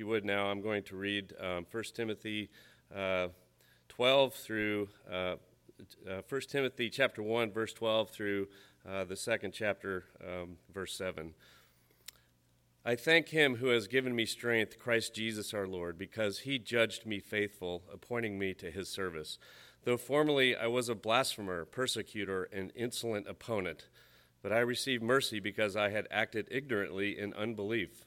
you would now, I'm going to read um, 1 Timothy uh, 12 through uh, uh, 1 Timothy chapter 1, verse 12 through uh, the second chapter, um, verse 7. I thank him who has given me strength, Christ Jesus our Lord, because he judged me faithful, appointing me to his service. Though formerly I was a blasphemer, persecutor, and insolent opponent, but I received mercy because I had acted ignorantly in unbelief.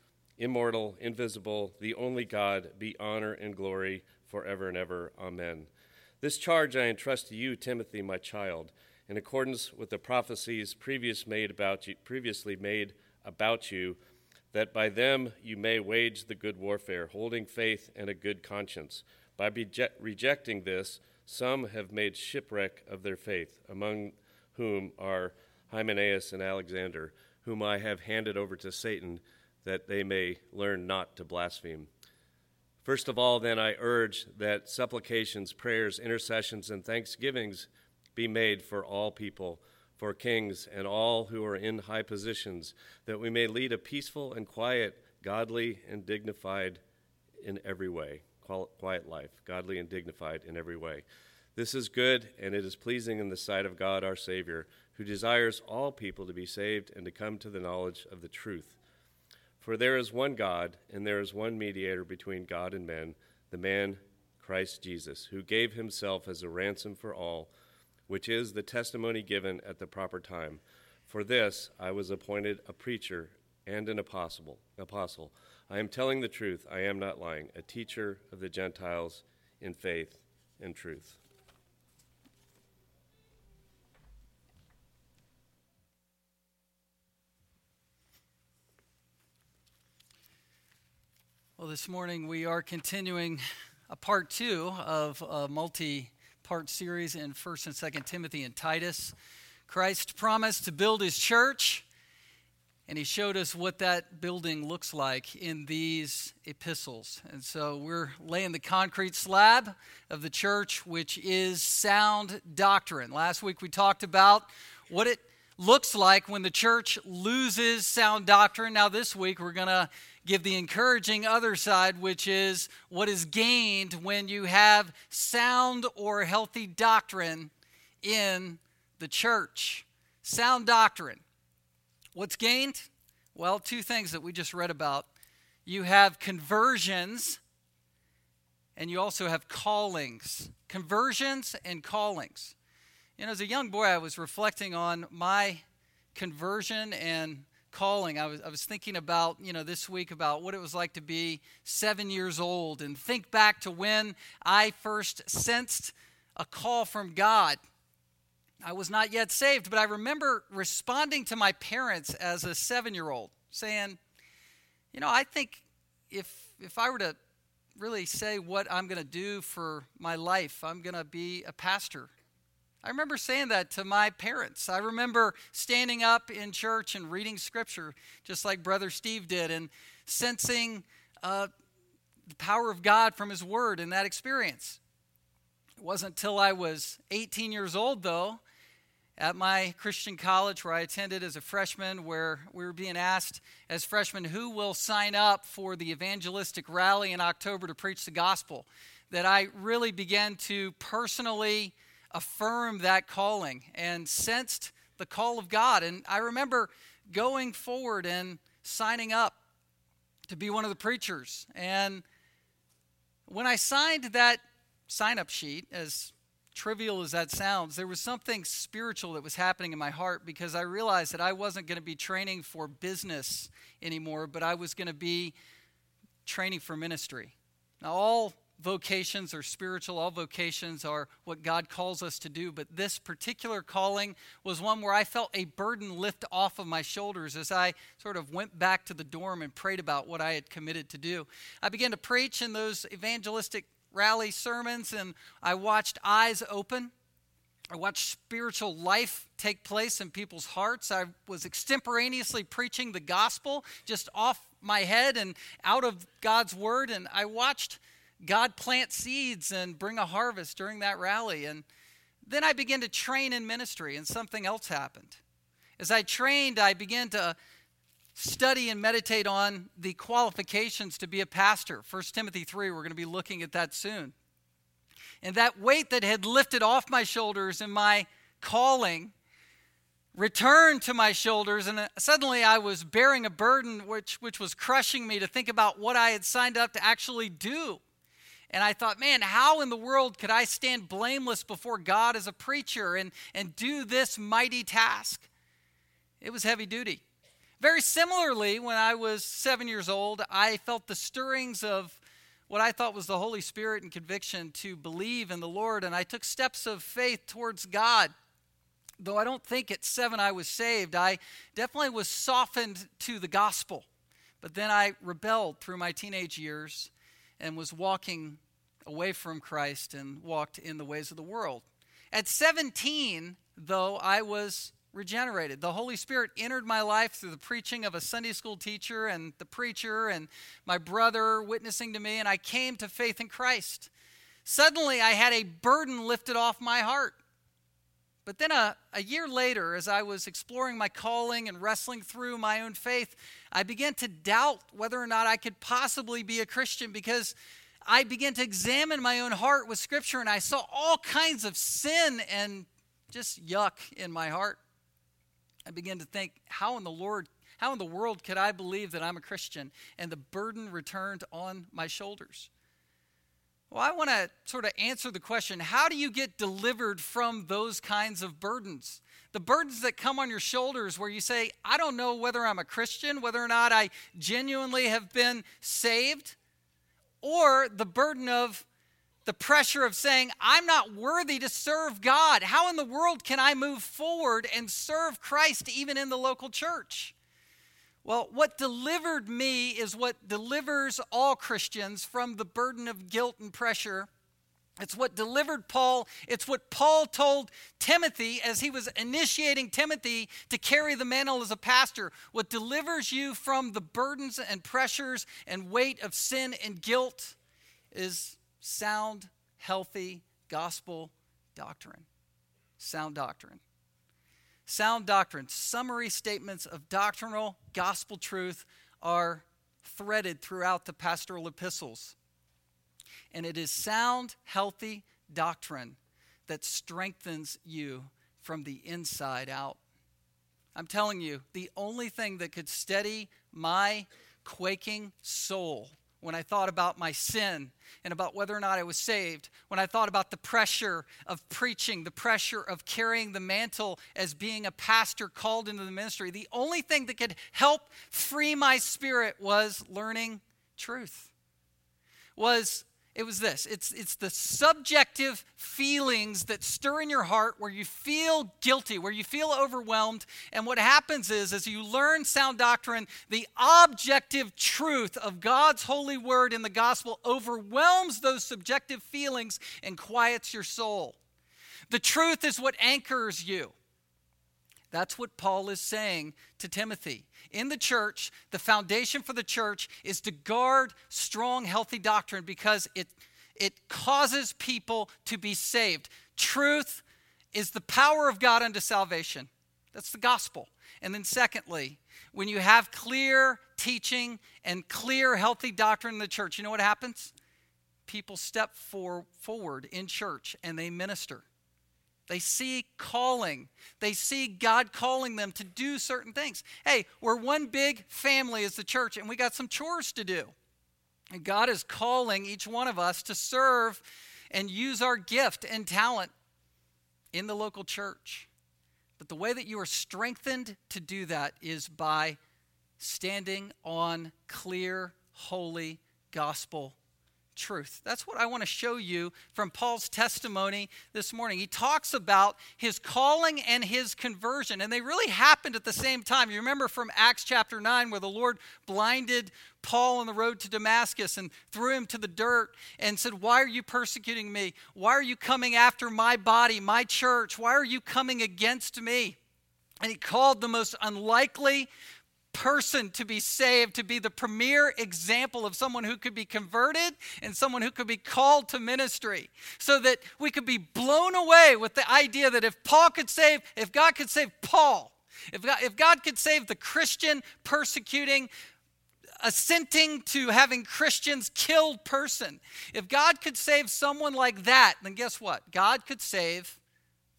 immortal, invisible, the only God, be honor and glory forever and ever. Amen. This charge I entrust to you, Timothy, my child, in accordance with the prophecies previous made about you, previously made about you that by them you may wage the good warfare, holding faith and a good conscience. By rejecting this, some have made shipwreck of their faith, among whom are Hymenaeus and Alexander, whom I have handed over to Satan, that they may learn not to blaspheme. First of all, then, I urge that supplications, prayers, intercessions, and thanksgivings be made for all people for kings and all who are in high positions, that we may lead a peaceful and quiet, godly and dignified in every way, quiet life, godly and dignified in every way. This is good, and it is pleasing in the sight of God our Savior, who desires all people to be saved and to come to the knowledge of the truth. For there is one God, and there is one mediator between God and men, the man Christ Jesus, who gave himself as a ransom for all which is the testimony given at the proper time. For this I was appointed a preacher and an apostle. Apostle. I am telling the truth, I am not lying, a teacher of the Gentiles in faith and truth. Well, this morning we are continuing a part two of a multi part series in 1st and 2nd Timothy and Titus. Christ promised to build his church, and he showed us what that building looks like in these epistles. And so we're laying the concrete slab of the church, which is sound doctrine. Last week we talked about what it looks like when the church loses sound doctrine. Now, this week we're going to give the encouraging other side, which is what is gained when you have sound or healthy doctrine in the church. Sound doctrine. What's gained? Well, two things that we just read about. You have conversions, and you also have callings. Conversions and callings. You know, as a young boy, I was reflecting on my conversion and calling. I was, I was thinking about, you know, this week about what it was like to be seven years old and think back to when I first sensed a call from God. I was not yet saved, but I remember responding to my parents as a seven year old, saying, you know, I think if, if I were to really say what I'm going to do for my life, I'm going to be a pastor. I remember saying that to my parents. I remember standing up in church and reading scripture, just like Brother Steve did, and sensing uh, the power of God from His Word in that experience. It wasn't until I was 18 years old, though, at my Christian college where I attended as a freshman, where we were being asked as freshmen who will sign up for the evangelistic rally in October to preach the gospel, that I really began to personally affirmed that calling and sensed the call of God. And I remember going forward and signing up to be one of the preachers. And when I signed that sign up sheet, as trivial as that sounds, there was something spiritual that was happening in my heart because I realized that I wasn't going to be training for business anymore, but I was going to be training for ministry. Now, all vocations are spiritual, all vocations are what God calls us to do. But this particular calling was one where I felt a burden lift off of my shoulders as I sort of went back to the dorm and prayed about what I had committed to do. I began to preach in those evangelistic rally sermons and I watched eyes open. I watched spiritual life take place in people's hearts. I was extemporaneously preaching the gospel just off my head and out of God's word. And I watched God plant seeds and bring a harvest during that rally. And then I began to train in ministry, and something else happened. As I trained, I began to study and meditate on the qualifications to be a pastor. 1 Timothy 3, we're going to be looking at that soon. And that weight that had lifted off my shoulders in my calling returned to my shoulders, and uh, suddenly I was bearing a burden which, which was crushing me to think about what I had signed up to actually do. And I thought, man, how in the world could I stand blameless before God as a preacher and, and do this mighty task? It was heavy duty. Very similarly, when I was seven years old, I felt the stirrings of what I thought was the Holy Spirit and conviction to believe in the Lord, and I took steps of faith towards God. Though I don't think at seven I was saved, I definitely was softened to the gospel. But then I rebelled through my teenage years and was walking away from Christ and walked in the ways of the world. At 17, though, I was regenerated. The Holy Spirit entered my life through the preaching of a Sunday school teacher and the preacher and my brother witnessing to me, and I came to faith in Christ. Suddenly, I had a burden lifted off my heart. But then, a, a year later, as I was exploring my calling and wrestling through my own faith, I began to doubt whether or not I could possibly be a Christian because I began to examine my own heart with Scripture and I saw all kinds of sin and just yuck in my heart. I began to think, how in the Lord, how in the world could I believe that I'm a Christian? And the burden returned on my shoulders. Well, I want to sort of answer the question how do you get delivered from those kinds of burdens? The burdens that come on your shoulders where you say, I don't know whether I'm a Christian, whether or not I genuinely have been saved, or the burden of the pressure of saying, I'm not worthy to serve God. How in the world can I move forward and serve Christ even in the local church? Well, what delivered me is what delivers all Christians from the burden of guilt and pressure. It's what delivered Paul. It's what Paul told Timothy as he was initiating Timothy to carry the mantle as a pastor. What delivers you from the burdens and pressures and weight of sin and guilt is sound, healthy gospel doctrine. Sound doctrine. Sound doctrine, summary statements of doctrinal gospel truth are threaded throughout the pastoral epistles. And it is sound, healthy doctrine that strengthens you from the inside out. I'm telling you, the only thing that could steady my quaking soul when I thought about my sin and about whether or not I was saved, when I thought about the pressure of preaching, the pressure of carrying the mantle as being a pastor called into the ministry, the only thing that could help free my spirit was learning truth, was it was this. It's, it's the subjective feelings that stir in your heart where you feel guilty where you feel overwhelmed. And what happens is as you learn sound doctrine the objective truth of god's holy word in the gospel overwhelms those subjective feelings and quiets your soul. The truth is what anchors you. That's what Paul is saying to Timothy. In the church, the foundation for the church is to guard strong, healthy doctrine because it, it causes people to be saved. Truth is the power of God unto salvation. That's the gospel. And then, secondly, when you have clear teaching and clear, healthy doctrine in the church, you know what happens? People step for, forward in church and they minister. They see calling. They see God calling them to do certain things. Hey, we're one big family as the church, and we got some chores to do. And God is calling each one of us to serve and use our gift and talent in the local church. But the way that you are strengthened to do that is by standing on clear, holy gospel truth. That's what I want to show you from Paul's testimony this morning. He talks about his calling and his conversion, and they really happened at the same time. You remember from Acts chapter 9 where the Lord blinded Paul on the road to Damascus and threw him to the dirt and said, Why are you persecuting me? Why are you coming after my body, my church? Why are you coming against me? And he called the most unlikely person to be saved, to be the premier example of someone who could be converted and someone who could be called to ministry. So that we could be blown away with the idea that if Paul could save, if God could save Paul, if God, if God could save the Christian persecuting, assenting to having Christians killed person, if God could save someone like that, then guess what? God could save,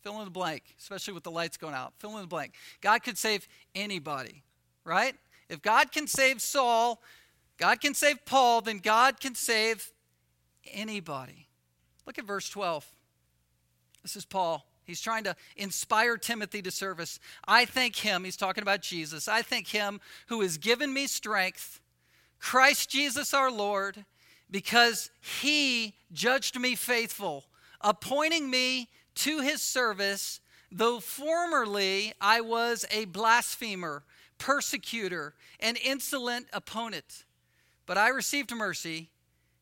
fill in the blank, especially with the lights going out, fill in the blank. God could save anybody right? If God can save Saul, God can save Paul, then God can save anybody. Look at verse 12. This is Paul. He's trying to inspire Timothy to service. I thank him, he's talking about Jesus. I thank him who has given me strength, Christ Jesus our Lord, because he judged me faithful, appointing me to his service, though formerly I was a blasphemer persecutor, and insolent opponent. But I received mercy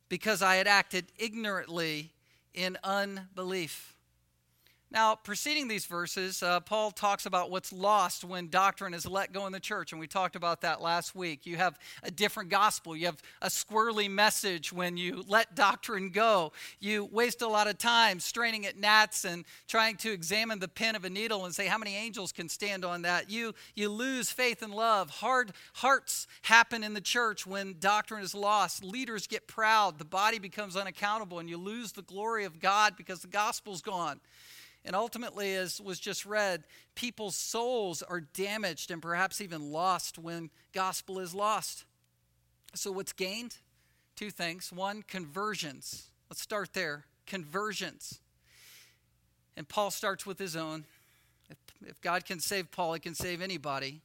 because I had acted ignorantly in unbelief. Now, preceding these verses, uh, Paul talks about what's lost when doctrine is let go in the church, and we talked about that last week. You have a different gospel, you have a squirrely message when you let doctrine go. You waste a lot of time straining at gnats and trying to examine the pin of a needle and say, How many angels can stand on that? You, you lose faith and love. Hard hearts happen in the church when doctrine is lost. Leaders get proud, the body becomes unaccountable, and you lose the glory of God because the gospel's gone. And ultimately, as was just read, people's souls are damaged and perhaps even lost when gospel is lost. So, what's gained? Two things. One, conversions. Let's start there. Conversions. And Paul starts with his own. If, if God can save Paul, he can save anybody.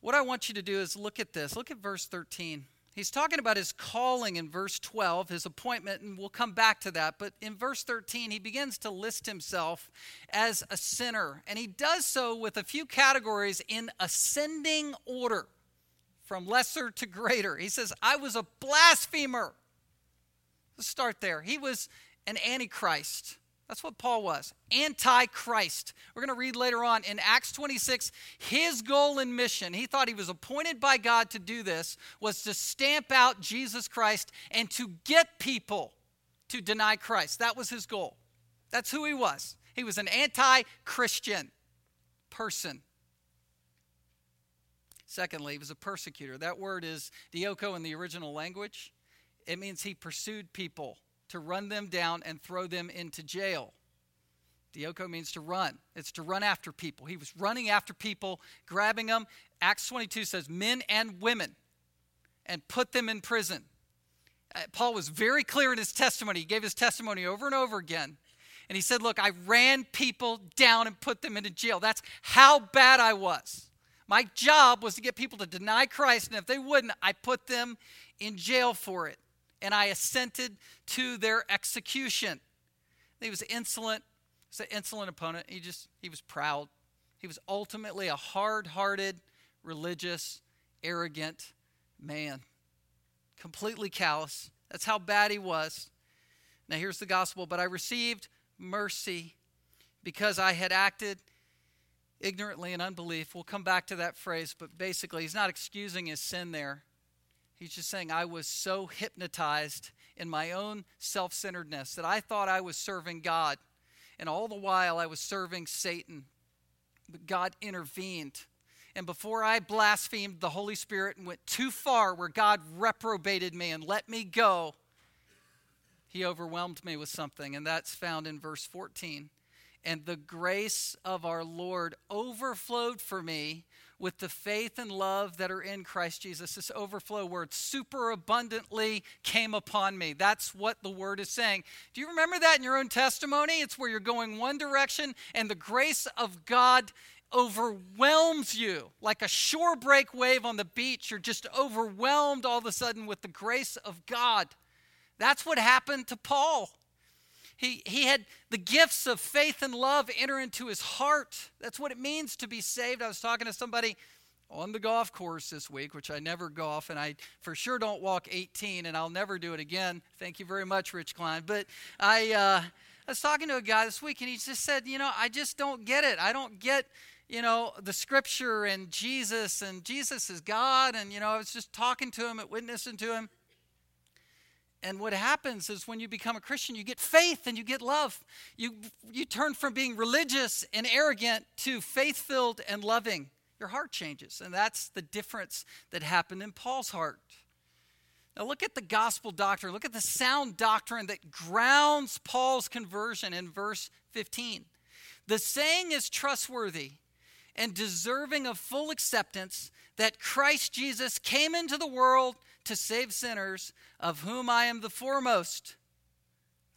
What I want you to do is look at this. Look at verse 13. He's talking about his calling in verse 12, his appointment, and we'll come back to that. But in verse 13, he begins to list himself as a sinner. And he does so with a few categories in ascending order from lesser to greater. He says, I was a blasphemer. Let's start there. He was an antichrist. That's what Paul was anti-Christ. We're going to read later on in Acts 26 his goal and mission. He thought he was appointed by God to do this was to stamp out Jesus Christ and to get people to deny Christ. That was his goal. That's who he was. He was an anti-Christian person. Secondly, he was a persecutor. That word is dioko in the original language. It means he pursued people to run them down and throw them into jail. Dioko means to run. It's to run after people. He was running after people, grabbing them. Acts 22 says men and women, and put them in prison. Uh, Paul was very clear in his testimony. He gave his testimony over and over again. And he said, Look, I ran people down and put them into jail. That's how bad I was. My job was to get people to deny Christ, and if they wouldn't, I put them in jail for it and I assented to their execution. He was insolent. He's an insolent opponent. He just he was proud. He was ultimately a hard-hearted, religious, arrogant man. Completely callous. That's how bad he was. Now here's the gospel, but I received mercy because I had acted ignorantly in unbelief. We'll come back to that phrase, but basically, he's not excusing his sin there. He's just saying, I was so hypnotized in my own self centeredness that I thought I was serving God. And all the while, I was serving Satan. But God intervened. And before I blasphemed the Holy Spirit and went too far where God reprobated me and let me go, He overwhelmed me with something. And that's found in verse 14. And the grace of our Lord overflowed for me with the faith and love that are in Christ Jesus. This overflow word super abundantly came upon me. That's what the word is saying. Do you remember that in your own testimony? It's where you're going one direction and the grace of God overwhelms you like a shore break wave on the beach. You're just overwhelmed all of a sudden with the grace of God. That's what happened to Paul. He, he had the gifts of faith and love enter into his heart. That's what it means to be saved. I was talking to somebody on the golf course this week, which I never golf, and I for sure don't walk 18, and I'll never do it again. Thank you very much, Rich Klein. But I, uh, I was talking to a guy this week, and he just said, You know, I just don't get it. I don't get, you know, the scripture and Jesus, and Jesus is God. And, you know, I was just talking to him and witnessing to him. And what happens is when you become a Christian, you get faith and you get love. You, you turn from being religious and arrogant to faith filled and loving. Your heart changes. And that's the difference that happened in Paul's heart. Now, look at the gospel doctrine. Look at the sound doctrine that grounds Paul's conversion in verse 15. The saying is trustworthy and deserving of full acceptance that Christ Jesus came into the world to save sinners, of whom I am the foremost.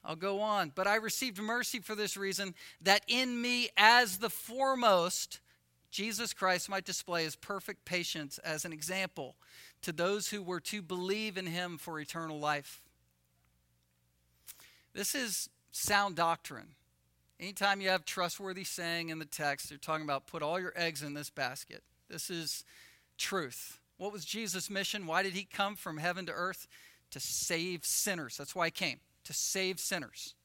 I'll go on. But I received mercy for this reason, that in me, as the foremost, Jesus Christ might display his perfect patience as an example to those who were to believe in him for eternal life. This is sound doctrine. Anytime you have trustworthy saying in the text, they're talking about put all your eggs in this basket. This is truth. What was Jesus' mission? Why did he come from heaven to earth? To save sinners. That's why he came, to save sinners.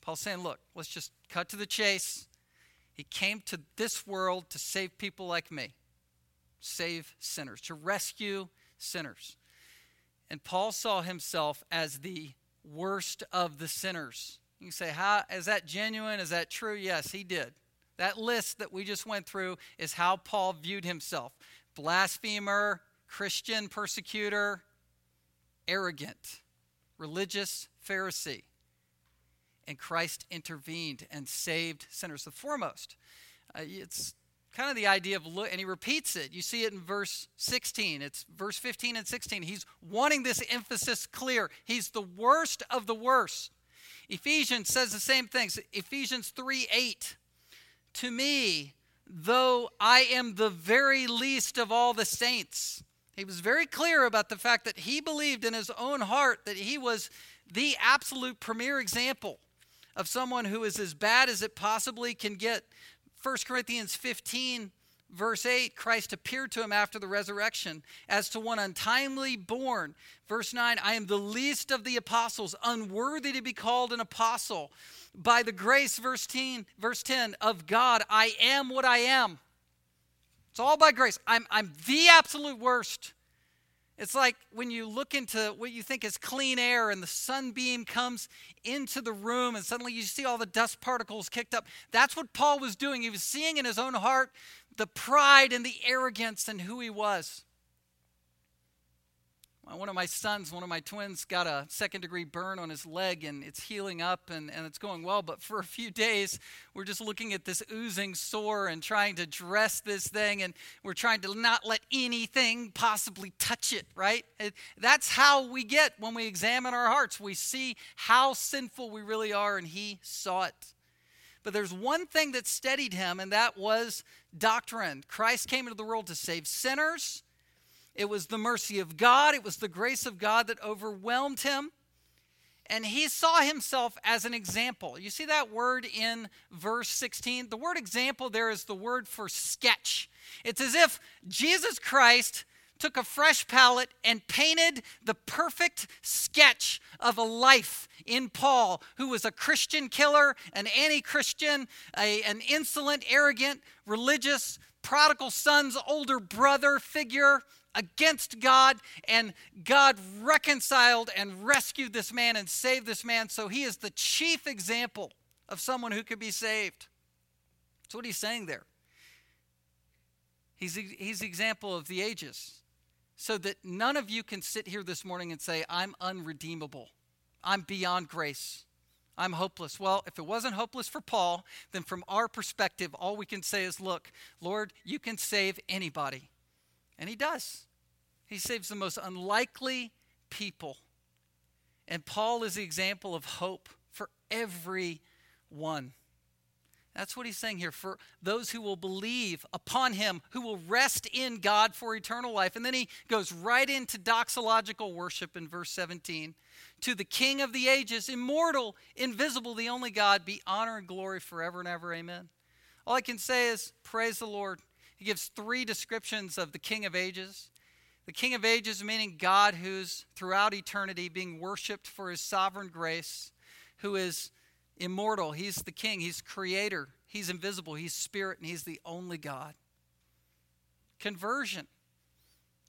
Paul's saying, look, let's just cut to the chase. He came to this world to save people like me, save sinners, to rescue sinners. And Paul saw himself as the worst of the sinners. You say, how is that genuine? Is that true? Yes, he did. That list that we just went through is how Paul viewed himself blasphemer, Christian persecutor, arrogant, religious Pharisee. And Christ intervened and saved sinners. The foremost. Uh, it's kind of the idea of look, and he repeats it. You see it in verse 16. It's verse 15 and 16. He's wanting this emphasis clear. He's the worst of the worst. Ephesians says the same things. Ephesians 3 8. To me, though I am the very least of all the saints. He was very clear about the fact that he believed in his own heart that he was the absolute premier example of someone who is as bad as it possibly can get. 1 Corinthians 15, verse 8 Christ appeared to him after the resurrection as to one untimely born. Verse 9 I am the least of the apostles, unworthy to be called an apostle. By the grace, verse 10, verse 10 of God, I am what I am. It's all by grace. I'm, I'm the absolute worst. It's like when you look into what you think is clean air and the sunbeam comes into the room and suddenly you see all the dust particles kicked up. That's what Paul was doing. He was seeing in his own heart the pride and the arrogance and who he was. Uh, one of my sons, one of my twins, got a second degree burn on his leg and it's healing up and, and it's going well. But for a few days, we're just looking at this oozing sore and trying to dress this thing and we're trying to not let anything possibly touch it, right? It, that's how we get when we examine our hearts. We see how sinful we really are and he saw it. But there's one thing that steadied him, and that was doctrine. Christ came into the world to save sinners it was the mercy of God, it was the grace of God that overwhelmed him. And he saw himself as an example. You see that word in verse 16? The word example there is the word for sketch. It's as if Jesus Christ took a fresh palette and painted the perfect sketch of a life in Paul, who was a Christian killer, an anti Christian, an insolent, arrogant, religious, prodigal son's older brother figure against God, and God reconciled and rescued this man and saved this man. So he is the chief example of someone who could be saved. That's what he's saying there. He's, he's the example of the ages. So that none of you can sit here this morning and say, I'm unredeemable. I'm beyond grace. I'm hopeless. Well, if it wasn't hopeless for Paul, then from our perspective, all we can say is, look, Lord, you can save anybody. And he does. He saves the most unlikely people. And Paul is the example of hope for everyone. That's what he's saying here for those who will believe upon him, who will rest in God for eternal life. And then he goes right into doxological worship in verse 17. To the King of the ages, immortal, invisible, the only God, be honor and glory forever and ever. Amen. All I can say is, praise the Lord. He gives three descriptions of the King of ages. The King of ages, meaning God who's throughout eternity being worshiped for his sovereign grace, who is immortal. He's the king, he's creator, he's invisible, he's spirit, and he's the only God. Conversion.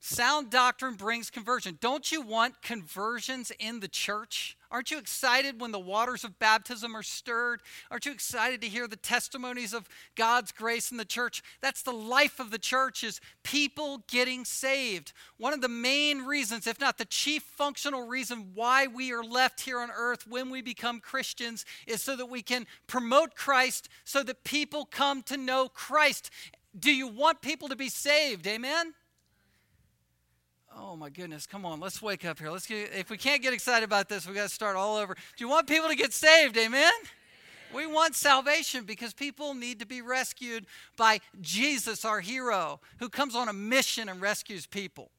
Sound doctrine brings conversion. Don't you want conversions in the church? Aren't you excited when the waters of baptism are stirred? Aren't you excited to hear the testimonies of God's grace in the church? That's the life of the church is people getting saved. One of the main reasons, if not the chief functional reason why we are left here on earth when we become Christians is so that we can promote Christ so that people come to know Christ. Do you want people to be saved? Amen. Oh my goodness, come on, let's wake up here. Let's get, if we can't get excited about this, we got to start all over. Do you want people to get saved? Amen? We want salvation because people need to be rescued by Jesus, our hero, who comes on a mission and rescues people.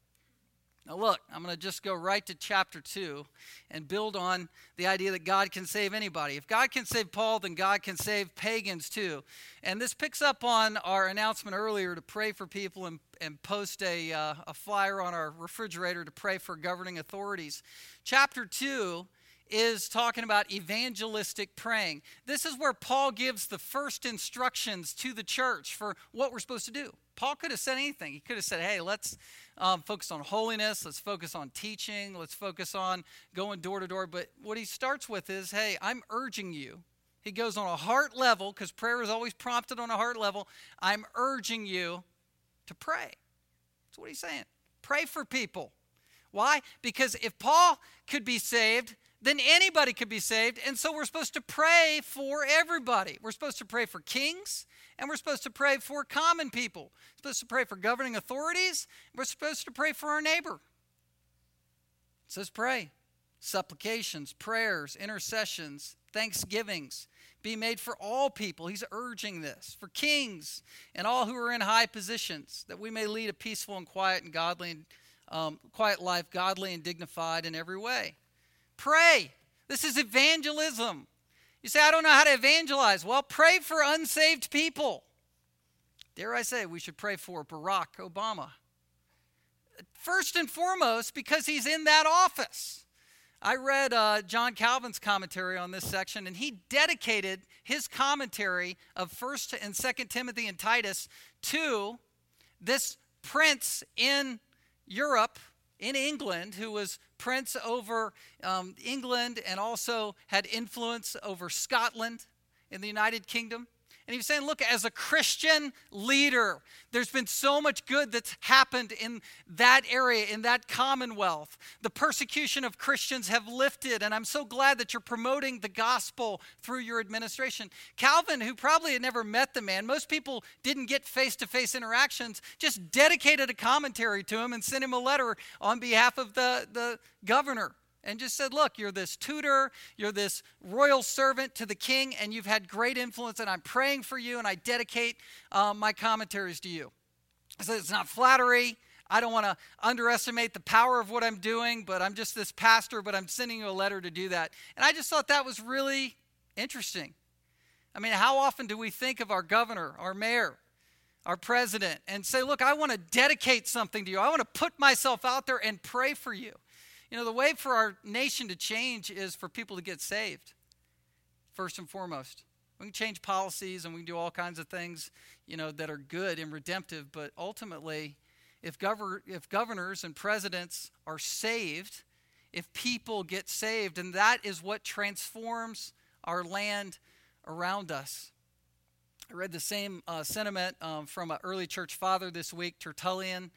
Now, look, I'm going to just go right to chapter 2 and build on the idea that God can save anybody. If God can save Paul, then God can save pagans too. And this picks up on our announcement earlier to pray for people and, and post a, uh, a flyer on our refrigerator to pray for governing authorities. Chapter 2 is talking about evangelistic praying. This is where Paul gives the first instructions to the church for what we're supposed to do. Paul could have said anything. He could have said, hey, let's um, focus on holiness. Let's focus on teaching. Let's focus on going door to door. But what he starts with is, hey, I'm urging you. He goes on a heart level, because prayer is always prompted on a heart level. I'm urging you to pray. That's what he's saying. Pray for people. Why? Because if Paul could be saved, then anybody could be saved. And so we're supposed to pray for everybody. We're supposed to pray for kings and we're supposed to pray for common people. We're supposed to pray for governing authorities. We're supposed to pray for our neighbor. It says pray. Supplications, prayers, intercessions, thanksgivings be made for all people. He's urging this for kings and all who are in high positions, that we may lead a peaceful and quiet and godly, um, quiet life, godly and dignified in every way. Pray. This is evangelism. You say, I don't know how to evangelize. Well, pray for unsaved people. Dare I say, we should pray for Barack Obama. First and foremost, because he's in that office. I read uh, John Calvin's commentary on this section, and he dedicated his commentary of 1st and 2nd Timothy and Titus to this prince in Europe in England who was prince over um, England and also had influence over Scotland in the United Kingdom. And he's saying, look, as a Christian leader, there's been so much good that's happened in that area, in that commonwealth. The persecution of Christians have lifted, and I'm so glad that you're promoting the gospel through your administration. Calvin, who probably had never met the man, most people didn't get face to face interactions, just dedicated a commentary to him and sent him a letter on behalf of the, the governor and just said, Look, you're this tutor, you're this royal servant to the king, and you've had great influence, and I'm praying for you, and I dedicate um, my commentaries to you. I said, It's not flattery. I don't want to underestimate the power of what I'm doing, but I'm just this pastor, but I'm sending you a letter to do that. And I just thought that was really interesting. I mean, how often do we think of our governor, our mayor, our president, and say, Look, I want to dedicate something to you. I want to put myself out there and pray for you. You know, the way for our nation to change is for people to get saved, first and foremost. We can change policies and we can do all kinds of things, you know, that are good and redemptive, but ultimately, if, gover- if governors and presidents are saved, if people get saved, and that is what transforms our land around us. I read the same uh, sentiment um, from an early church father this week, Tertullian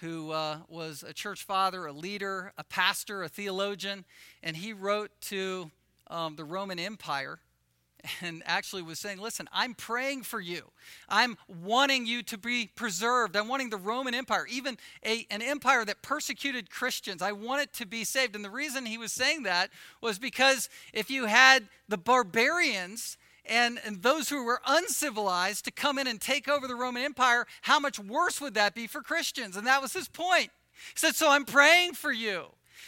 who uh, was a church father, a leader, a pastor, a theologian, and he wrote to um, the Roman Empire and actually was saying, Listen, I'm praying for you. I'm wanting you to be preserved. I'm wanting the Roman Empire, even a, an empire that persecuted Christians, I want it to be saved. And the reason he was saying that was because if you had the barbarians and, and those who were uncivilized to come in and take over the Roman Empire, how much worse would that be for Christians? And that was his point. He said, So I'm praying for you.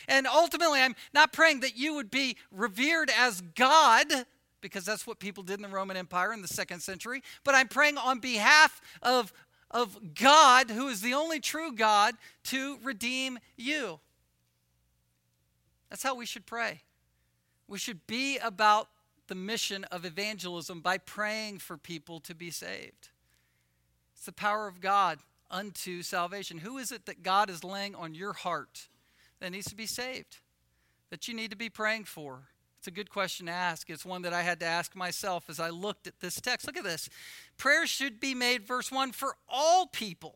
And ultimately, I'm not praying that you would be revered as God, because that's what people did in the Roman Empire in the second century, but I'm praying on behalf of, of God, who is the only true God, to redeem you. That's how we should pray. We should be about the mission of evangelism by praying for people to be saved. It's the power of God unto salvation. Who is it that God is laying on your heart that needs to be saved, that you need to be praying for? It's a good question to ask. It's one that I had to ask myself as I looked at this text. Look at this. Prayer should be made, verse 1, for all people,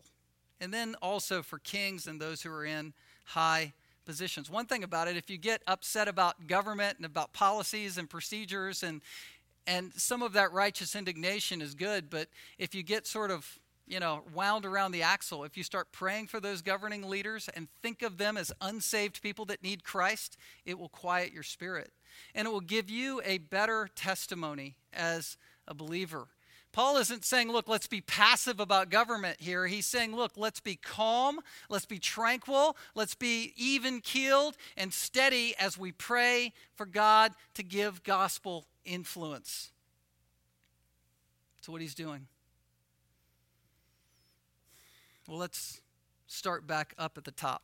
and then also for kings and those who are in high positions. One thing about it, if you get upset about government and about policies and procedures and and some of that righteous indignation is good, but if you get sort of you know, wound around the axle, if you start praying for those governing leaders and think of them as unsaved people that need Christ, it will quiet your spirit. And it will give you a better testimony as a believer. Paul isn't saying, look, let's be passive about government here. He's saying, look, let's be calm, let's be tranquil, let's be even keeled and steady as we pray for God to give gospel influence. That's what he's doing. Well, let's start back up at the top.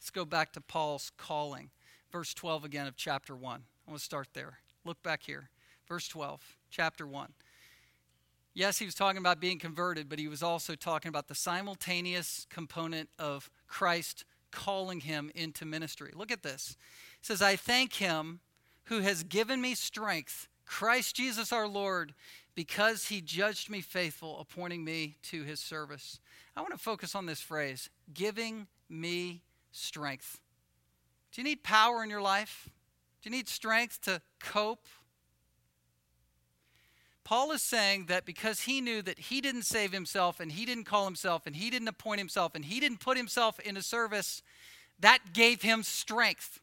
Let's go back to Paul's calling. Verse 12 again of chapter 1. I want to start there. Look back here. Verse 12, chapter 1. Yes, he was talking about being converted, but he was also talking about the simultaneous component of Christ calling him into ministry. Look at this. It says, I thank him who has given me strength, Christ Jesus our Lord, because he judged me faithful, appointing me to his service. I want to focus on this phrase giving me strength. Do you need power in your life? Do you need strength to cope Paul is saying that because he knew that he didn't save himself and he didn't call himself and he didn't appoint himself and he didn't put himself into service, that gave him strength.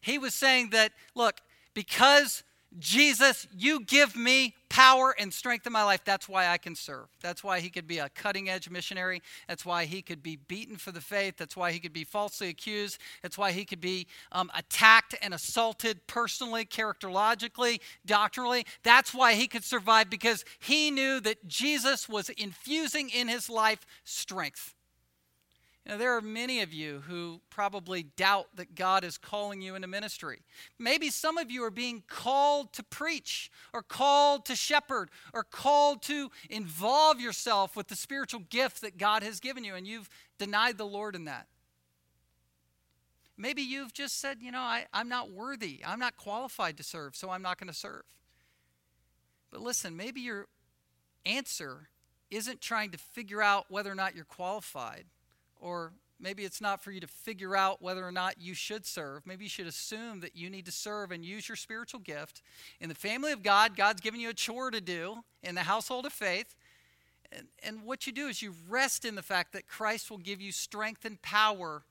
He was saying that, look, because Jesus, you give me power and strength in my life. That's why I can serve. That's why he could be a cutting edge missionary. That's why he could be beaten for the faith. That's why he could be falsely accused. That's why he could be um, attacked and assaulted personally, characterologically, doctrinally. That's why he could survive because he knew that Jesus was infusing in his life strength. Now, there are many of you who probably doubt that God is calling you into ministry. Maybe some of you are being called to preach, or called to shepherd, or called to involve yourself with the spiritual gift that God has given you, and you've denied the Lord in that. Maybe you've just said, you know, I, I'm not worthy, I'm not qualified to serve, so I'm not going to serve. But listen, maybe your answer isn't trying to figure out whether or not you're qualified or maybe it's not for you to figure out whether or not you should serve. Maybe you should assume that you need to serve and use your spiritual gift. In the family of God, God's given you a chore to do in the household of faith. And, and what you do is you rest in the fact that Christ will give you strength and power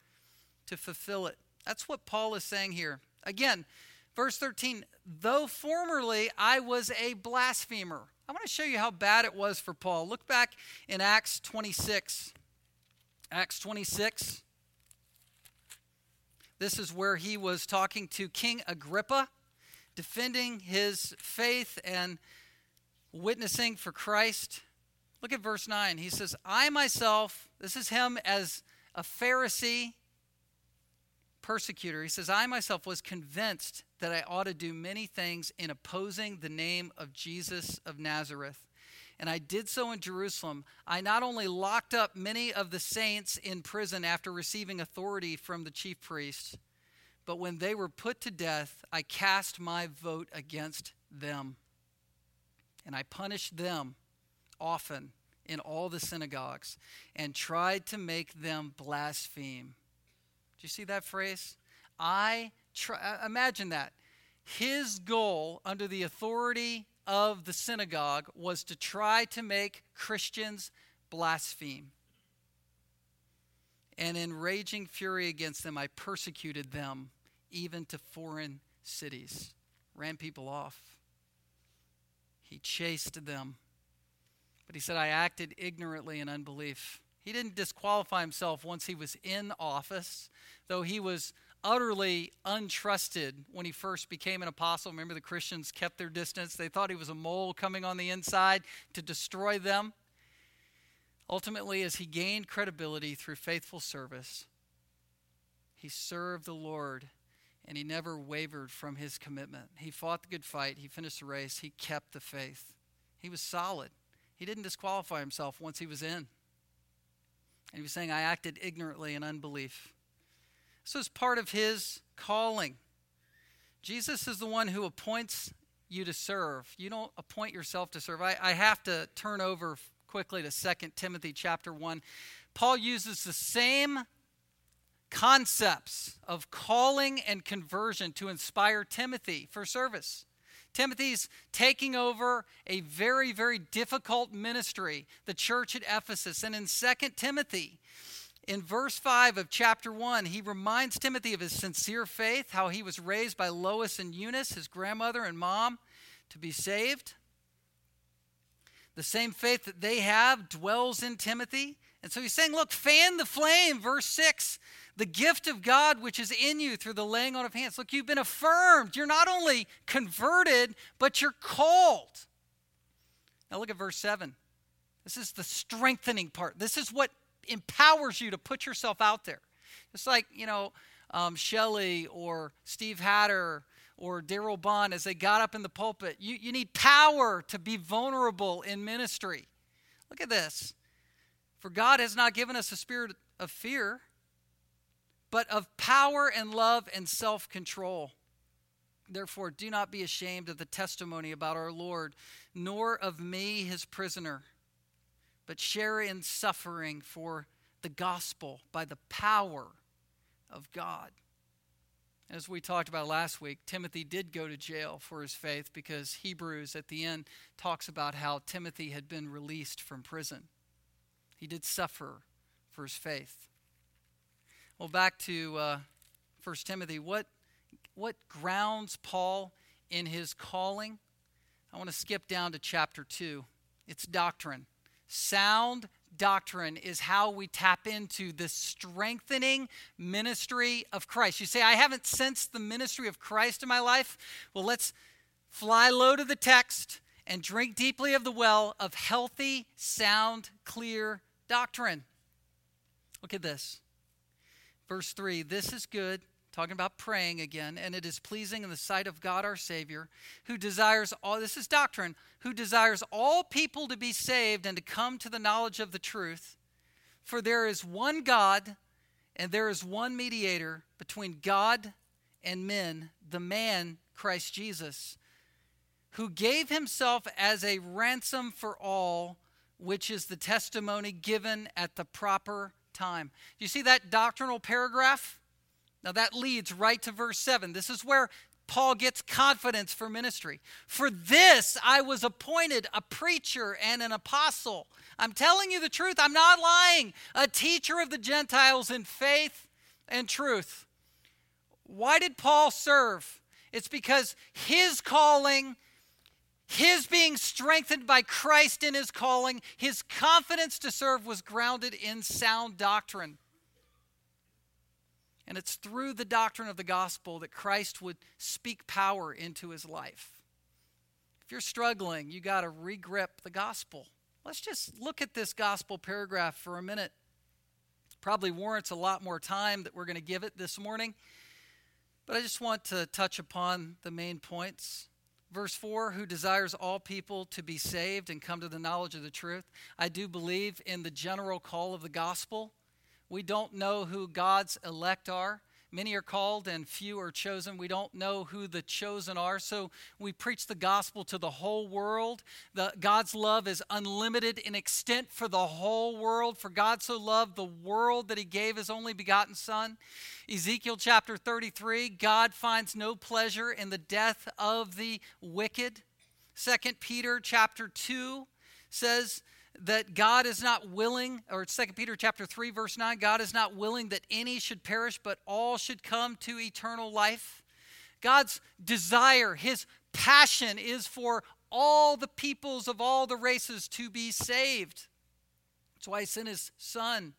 to fulfill it. That's what Paul is saying here. Again, verse 13, though formerly I was a blasphemer. I want to show you how bad it was for Paul. Look back in Acts 26. Acts 26. This is where he was talking to King Agrippa, defending his faith and witnessing for Christ. Look at verse 9. He says, I myself, this is him as a Pharisee persecutor. He says, I myself was convinced that I ought to do many things in opposing the name of Jesus of Nazareth and I did so in Jerusalem. I not only locked up many of the saints in prison after receiving authority from the chief priests, but when they were put to death, I cast my vote against them. And I punished them often in all the synagogues and tried to make them blaspheme. Do you see that phrase? I try, uh, imagine that. His goal under the authority of the synagogue was to try to make Christians blaspheme. And in raging fury against them, I persecuted them even to foreign cities, ran people off. He chased them. But he said, I acted ignorantly in unbelief. He didn't disqualify himself once he was in office, though he was utterly untrusted when he first became an apostle. Remember, the Christians kept their distance. They thought he was a mole coming on the inside to destroy them. Ultimately, as he gained credibility through faithful service, he served the Lord and he never wavered from his commitment. He fought the good fight, he finished the race, he kept the faith. He was solid. He didn't disqualify himself once he was in. And he was saying, I acted ignorantly in unbelief. This was part of his calling. Jesus is the one who appoints you to serve. You don't appoint yourself to serve. I, I have to turn over quickly to 2 Timothy chapter 1. Paul uses the same concepts of calling and conversion to inspire Timothy for service. Timothy's taking over a very, very difficult ministry, the church at Ephesus. And in 2 Timothy, in verse 5 of chapter 1, he reminds Timothy of his sincere faith, how he was raised by Lois and Eunice, his grandmother and mom, to be saved. The same faith that they have dwells in Timothy. And so he's saying, Look, fan the flame, verse 6 the gift of God which is in you through the laying on of hands. Look, you've been affirmed. You're not only converted, but you're called. Now look at verse 7. This is the strengthening part. This is what empowers you to put yourself out there. It's like, you know, um, Shelley or Steve Hatter or Daryl Bond as they got up in the pulpit. You, you need power to be vulnerable in ministry. Look at this. For God has not given us a spirit of fear, but of power and love and self control. Therefore, do not be ashamed of the testimony about our Lord, nor of me, his prisoner, but share in suffering for the gospel by the power of God. As we talked about last week, Timothy did go to jail for his faith because Hebrews at the end talks about how Timothy had been released from prison. He did suffer for his faith. Well, back to uh, 1 Timothy. What, what grounds Paul in his calling? I want to skip down to chapter 2. It's doctrine. Sound doctrine is how we tap into the strengthening ministry of Christ. You say, I haven't sensed the ministry of Christ in my life. Well, let's fly low to the text and drink deeply of the well of healthy, sound, clear doctrine. Look at this. Verse 3 This is good, talking about praying again, and it is pleasing in the sight of God our Savior, who desires all, this is doctrine, who desires all people to be saved and to come to the knowledge of the truth. For there is one God, and there is one mediator between God and men, the man, Christ Jesus, who gave himself as a ransom for all, which is the testimony given at the proper time. Do you see that doctrinal paragraph? Now that leads right to verse 7. This is where Paul gets confidence for ministry. For this I was appointed a preacher and an apostle. I'm telling you the truth, I'm not lying. A teacher of the Gentiles in faith and truth. Why did Paul serve? It's because his calling his being strengthened by Christ in his calling, his confidence to serve was grounded in sound doctrine. And it's through the doctrine of the gospel that Christ would speak power into his life. If you're struggling, you got to regrip the gospel. Let's just look at this gospel paragraph for a minute. Probably warrants a lot more time that we're going to give it this morning. But I just want to touch upon the main points. Verse 4 Who desires all people to be saved and come to the knowledge of the truth. I do believe in the general call of the gospel. We don't know who God's elect are. Many are called and few are chosen. We don't know who the chosen are. So we preach the gospel to the whole world. The, God's love is unlimited in extent for the whole world. For God so loved the world that he gave his only begotten Son. Ezekiel chapter 33 God finds no pleasure in the death of the wicked. Second Peter chapter 2 says, that God is not willing, or 2 Peter chapter 3, verse 9, God is not willing that any should perish, but all should come to eternal life. God's desire, his passion is for all the peoples of all the races to be saved. That's why he sent his son.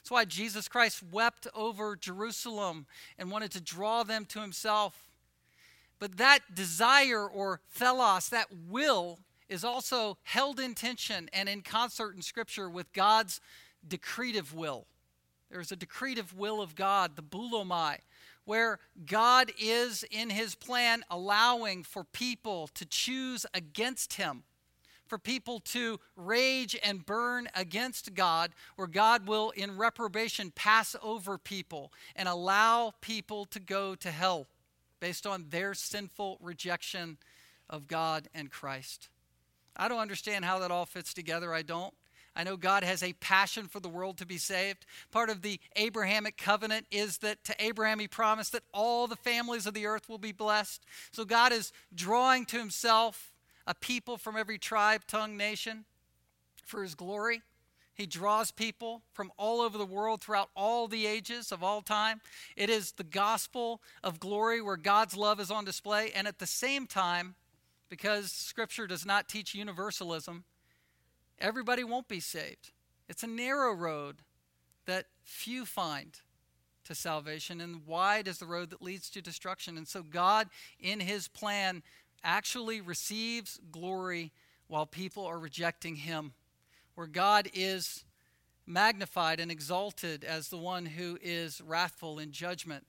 That's why Jesus Christ wept over Jerusalem and wanted to draw them to himself. But that desire or thelos, that will, is also held in tension and in concert in Scripture with God's decretive will. There's a decretive will of God, the boulomai, where God is in his plan allowing for people to choose against him, for people to rage and burn against God, where God will, in reprobation, pass over people and allow people to go to hell based on their sinful rejection of God and Christ. I don't understand how that all fits together. I don't. I know God has a passion for the world to be saved. Part of the Abrahamic covenant is that to Abraham he promised that all the families of the earth will be blessed. So God is drawing to himself a people from every tribe, tongue, nation for his glory. He draws people from all over the world throughout all the ages of all time. It is the gospel of glory where God's love is on display. And at the same time, because Scripture does not teach universalism, everybody won't be saved. It's a narrow road that few find to salvation, and wide is the road that leads to destruction. And so, God, in His plan, actually receives glory while people are rejecting Him where God is magnified and exalted as the one who is wrathful in judgment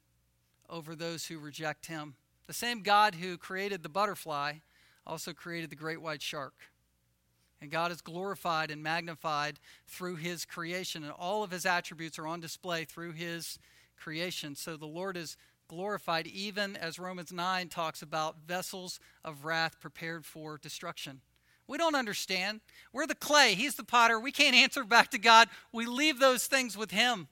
over those who reject him. The same God who created the butterfly also created the great white shark. And God is glorified and magnified through his creation, and all of his attributes are on display through his creation. So the Lord is glorified, even as Romans 9 talks about vessels of wrath prepared for destruction. We don't understand. We're the clay, He's the potter. We can't answer back to God. We leave those things with Him.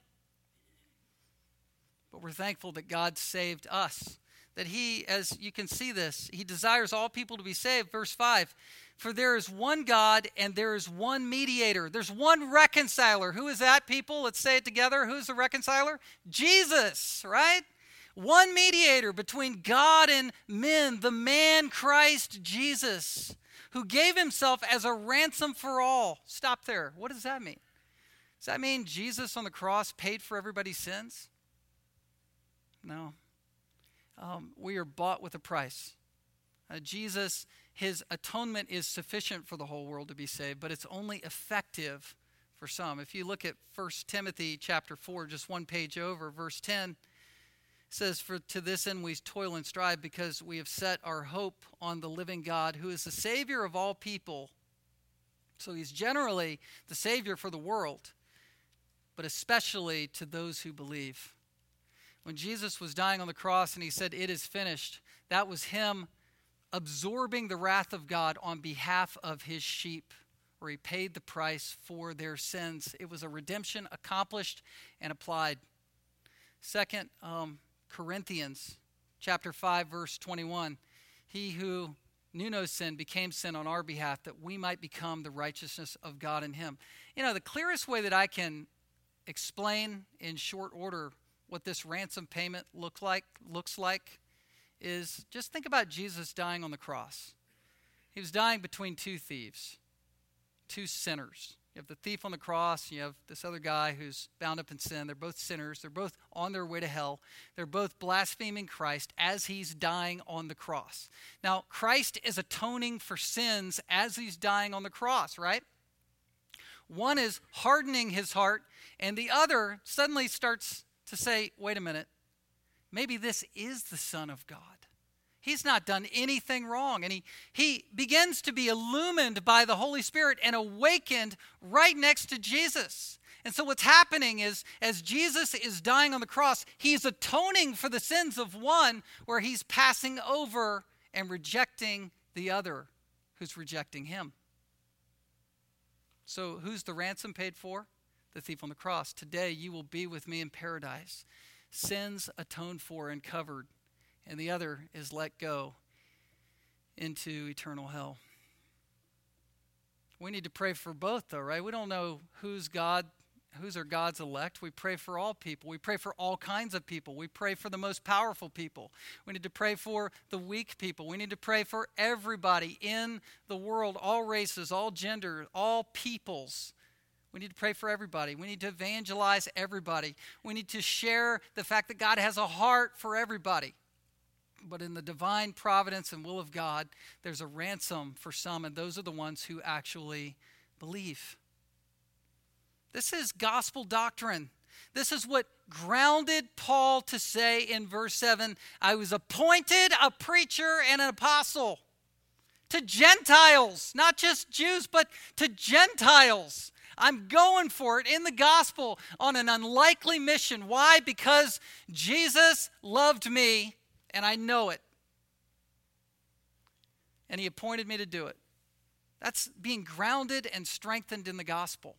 But we're thankful that God saved us. That He, as you can see this, He desires all people to be saved. Verse 5 For there is one God and there is one mediator. There's one reconciler. Who is that, people? Let's say it together. Who's the reconciler? Jesus, right? One mediator between God and men, the man Christ Jesus who gave himself as a ransom for all. Stop there. What does that mean? Does that mean Jesus on the cross paid for everybody's sins? No. Um, we are bought with a price. Uh, Jesus, his atonement is sufficient for the whole world to be saved, but it's only effective for some. If you look at 1 Timothy chapter 4, just one page over, verse 10, says, For to this end we toil and strive, because we have set our hope on the living God, who is the Savior of all people. So he's generally the Savior for the world, but especially to those who believe. When Jesus was dying on the cross and he said, It is finished, that was him absorbing the wrath of God on behalf of his sheep, where he paid the price for their sins. It was a redemption accomplished and applied. Second, um, Corinthians chapter 5 verse 21. He who knew no sin became sin on our behalf that we might become the righteousness of God in him. You know, the clearest way that I can explain in short order what this ransom payment look like looks like is just think about Jesus dying on the cross. He was dying between two thieves, two sinners. You have the thief on the cross, you have this other guy who's bound up in sin. They're both sinners. They're both on their way to hell. They're both blaspheming Christ as he's dying on the cross. Now, Christ is atoning for sins as he's dying on the cross, right? One is hardening his heart, and the other suddenly starts to say, wait a minute, maybe this is the Son of God. He's not done anything wrong. And he, he begins to be illumined by the Holy Spirit and awakened right next to Jesus. And so, what's happening is, as Jesus is dying on the cross, he's atoning for the sins of one, where he's passing over and rejecting the other who's rejecting him. So, who's the ransom paid for? The thief on the cross. Today, you will be with me in paradise. Sins atoned for and covered and the other is let go into eternal hell. We need to pray for both, though, right? We don't know whose God whose are God's elect. We pray for all people. We pray for all kinds of people. We pray for the most powerful people. We need to pray for the weak people. We need to pray for everybody in the world, all races, all genders, all peoples. We need to pray for everybody. We need to evangelize everybody. We need to share the fact that God has a heart for everybody. But in the divine providence and will of God, there's a ransom for some, and those are the ones who actually believe. This is gospel doctrine. This is what grounded Paul to say in verse 7 I was appointed a preacher and an apostle to Gentiles, not just Jews, but to Gentiles. I'm going for it in the gospel on an unlikely mission. Why? Because Jesus loved me and I know it. And he appointed me to do it. That's being grounded and strengthened in the gospel.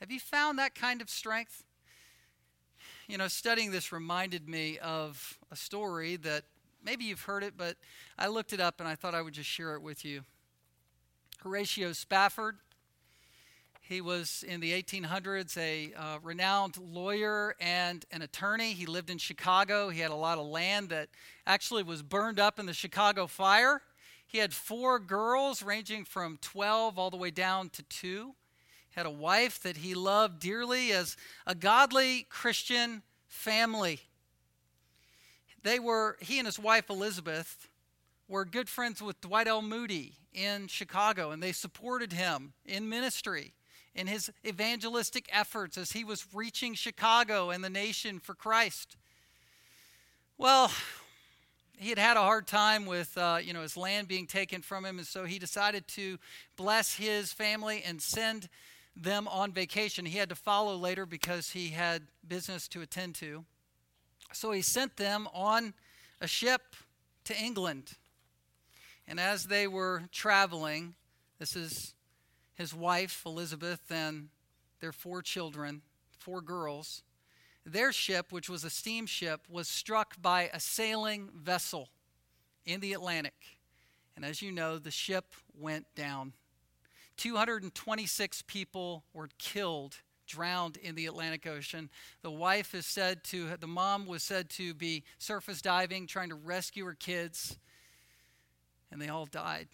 Have you found that kind of strength? You know, studying this reminded me of a story that maybe you've heard it, but I looked it up and I thought I would just share it with you. Horatio Spafford, he was in the 1800s a uh, renowned lawyer and an attorney. He lived in Chicago. He had a lot of land that actually was burned up in the Chicago fire. He had four girls, ranging from 12 all the way down to two He had a wife that he loved dearly as a godly Christian family. They were, he and his wife Elizabeth were good friends with Dwight L. Moody in Chicago, and they supported him in ministry in his evangelistic efforts as he was reaching Chicago and the nation for Christ. Well, he had had a hard time with uh, you know his land being taken from him, and so he decided to bless his family and send them on vacation. He had to follow later because he had business to attend to. So he sent them on a ship to England. And as they were traveling, this is his wife, Elizabeth, and their four children, four girls. Their ship, which was a steamship, was struck by a sailing vessel in the Atlantic. And as you know, the ship went down. 226 people were killed, drowned in the Atlantic Ocean. The wife is said to, the mom was said to be surface diving, trying to rescue her kids, and they all died.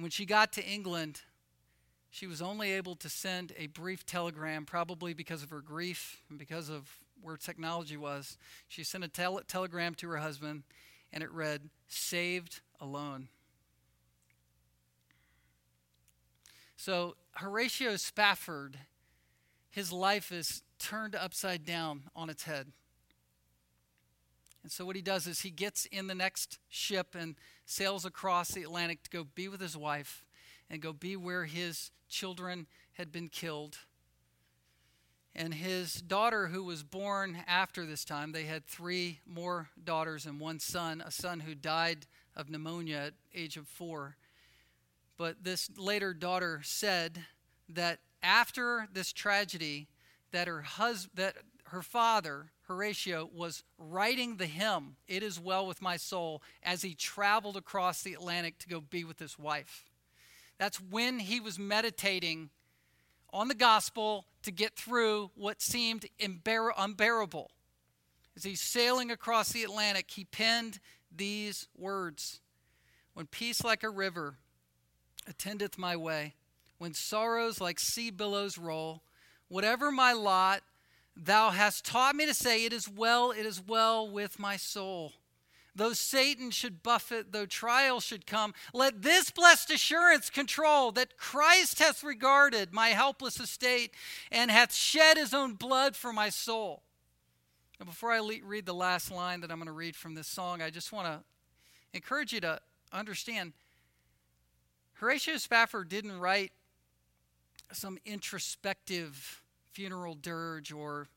And when she got to England, she was only able to send a brief telegram, probably because of her grief and because of where technology was. She sent a tel- telegram to her husband, and it read, Saved alone. So Horatio Spafford, his life is turned upside down on its head. And so what he does is he gets in the next ship and sails across the Atlantic to go be with his wife and go be where his children had been killed. And his daughter, who was born after this time, they had three more daughters and one son, a son who died of pneumonia at age of four. But this later daughter said that after this tragedy, that her hus- that her father Horatio was writing the hymn "It Is Well with My Soul" as he traveled across the Atlantic to go be with his wife. That's when he was meditating on the gospel to get through what seemed unbear- unbearable. As he's sailing across the Atlantic, he penned these words When peace like a river attendeth my way, when sorrows like sea billows roll, whatever my lot, thou hast taught me to say, It is well, it is well with my soul. Though Satan should buffet, though trial should come, let this blessed assurance control that Christ hath regarded my helpless estate and hath shed his own blood for my soul. Now, before I le- read the last line that I'm going to read from this song, I just want to encourage you to understand Horatio Spafford didn't write some introspective funeral dirge, or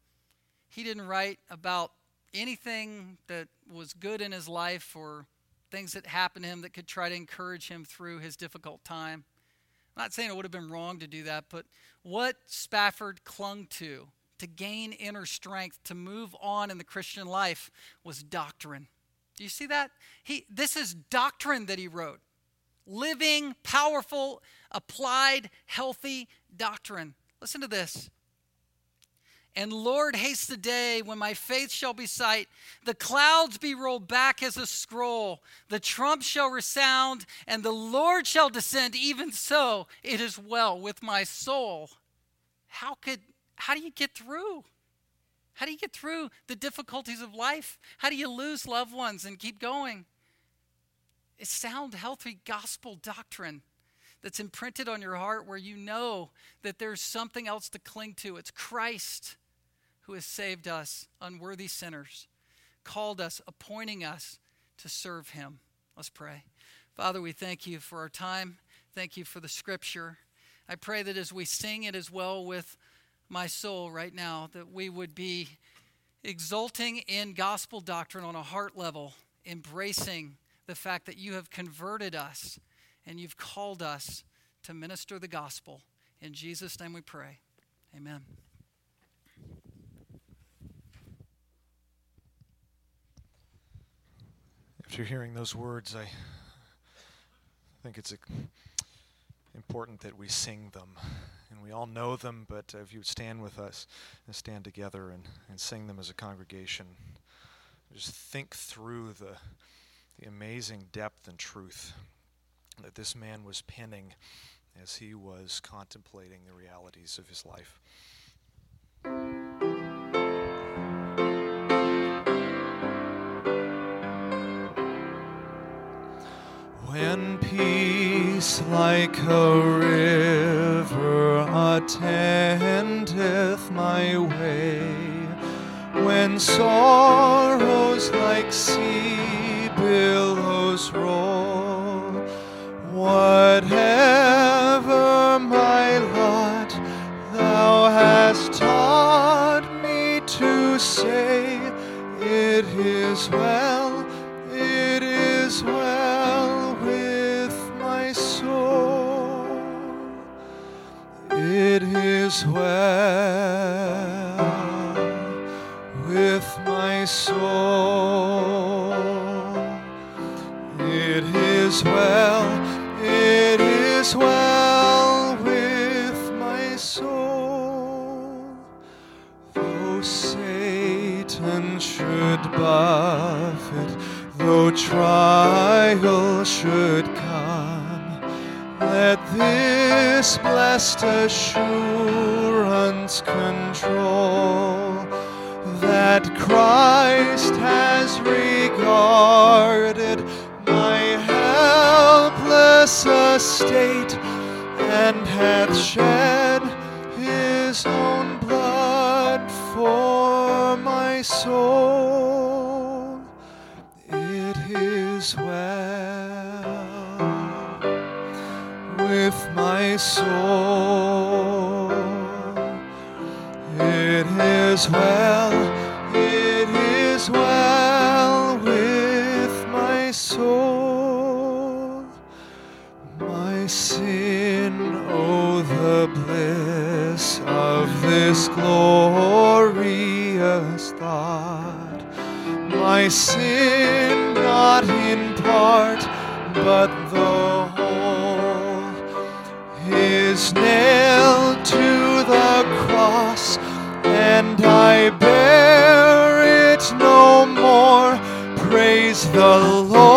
he didn't write about anything that was good in his life or things that happened to him that could try to encourage him through his difficult time. I'm not saying it would have been wrong to do that, but what Spafford clung to to gain inner strength to move on in the Christian life was doctrine. Do you see that? He, this is doctrine that he wrote living, powerful, applied, healthy doctrine. Listen to this. And Lord, haste the day when my faith shall be sight, the clouds be rolled back as a scroll, the trump shall resound, and the Lord shall descend. Even so, it is well with my soul. How could how do you get through? How do you get through the difficulties of life? How do you lose loved ones and keep going? It's sound, healthy gospel doctrine that's imprinted on your heart where you know that there's something else to cling to. It's Christ who has saved us, unworthy sinners, called us, appointing us to serve him. Let's pray. Father, we thank you for our time. Thank you for the scripture. I pray that as we sing it as well with my soul right now, that we would be exulting in gospel doctrine on a heart level, embracing the fact that you have converted us and you've called us to minister the gospel. In Jesus' name we pray. Amen. After hearing those words, I think it's uh, important that we sing them. And we all know them, but if you would stand with us and stand together and, and sing them as a congregation, just think through the, the amazing depth and truth that this man was penning as he was contemplating the realities of his life. When peace like a river attendeth my way, when sorrows is well, it is well with my soul. My sin, oh, the bliss of this glorious thought. My sin, not in part, but the whole is nailed to the cross, I bear it no more. Praise the Lord,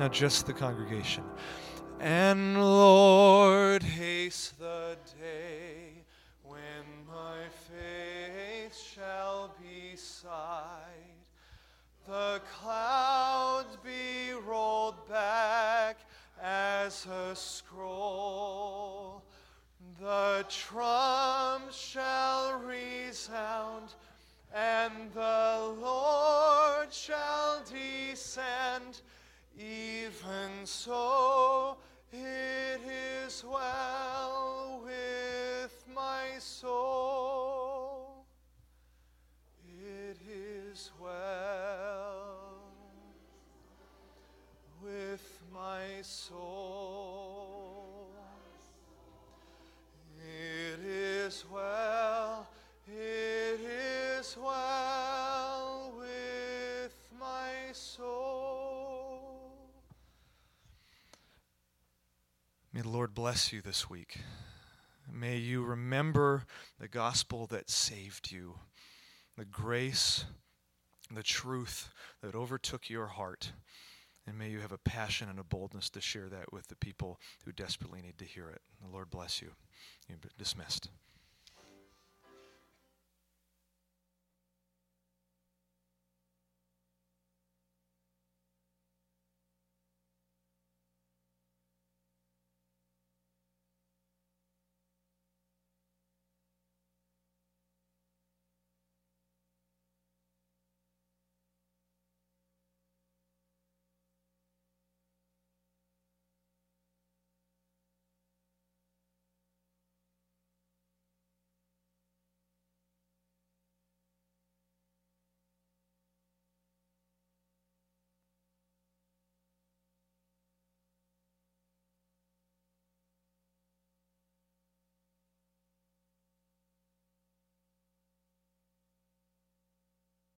Now, just the congregation. And Lord, haste the day when my faith shall be sight. The clouds be rolled back as a scroll. The trump shall resound, and the Lord shall descend. Even so, it is well bless you this week. May you remember the gospel that saved you, the grace, the truth that overtook your heart. And may you have a passion and a boldness to share that with the people who desperately need to hear it. The Lord bless you. You're dismissed.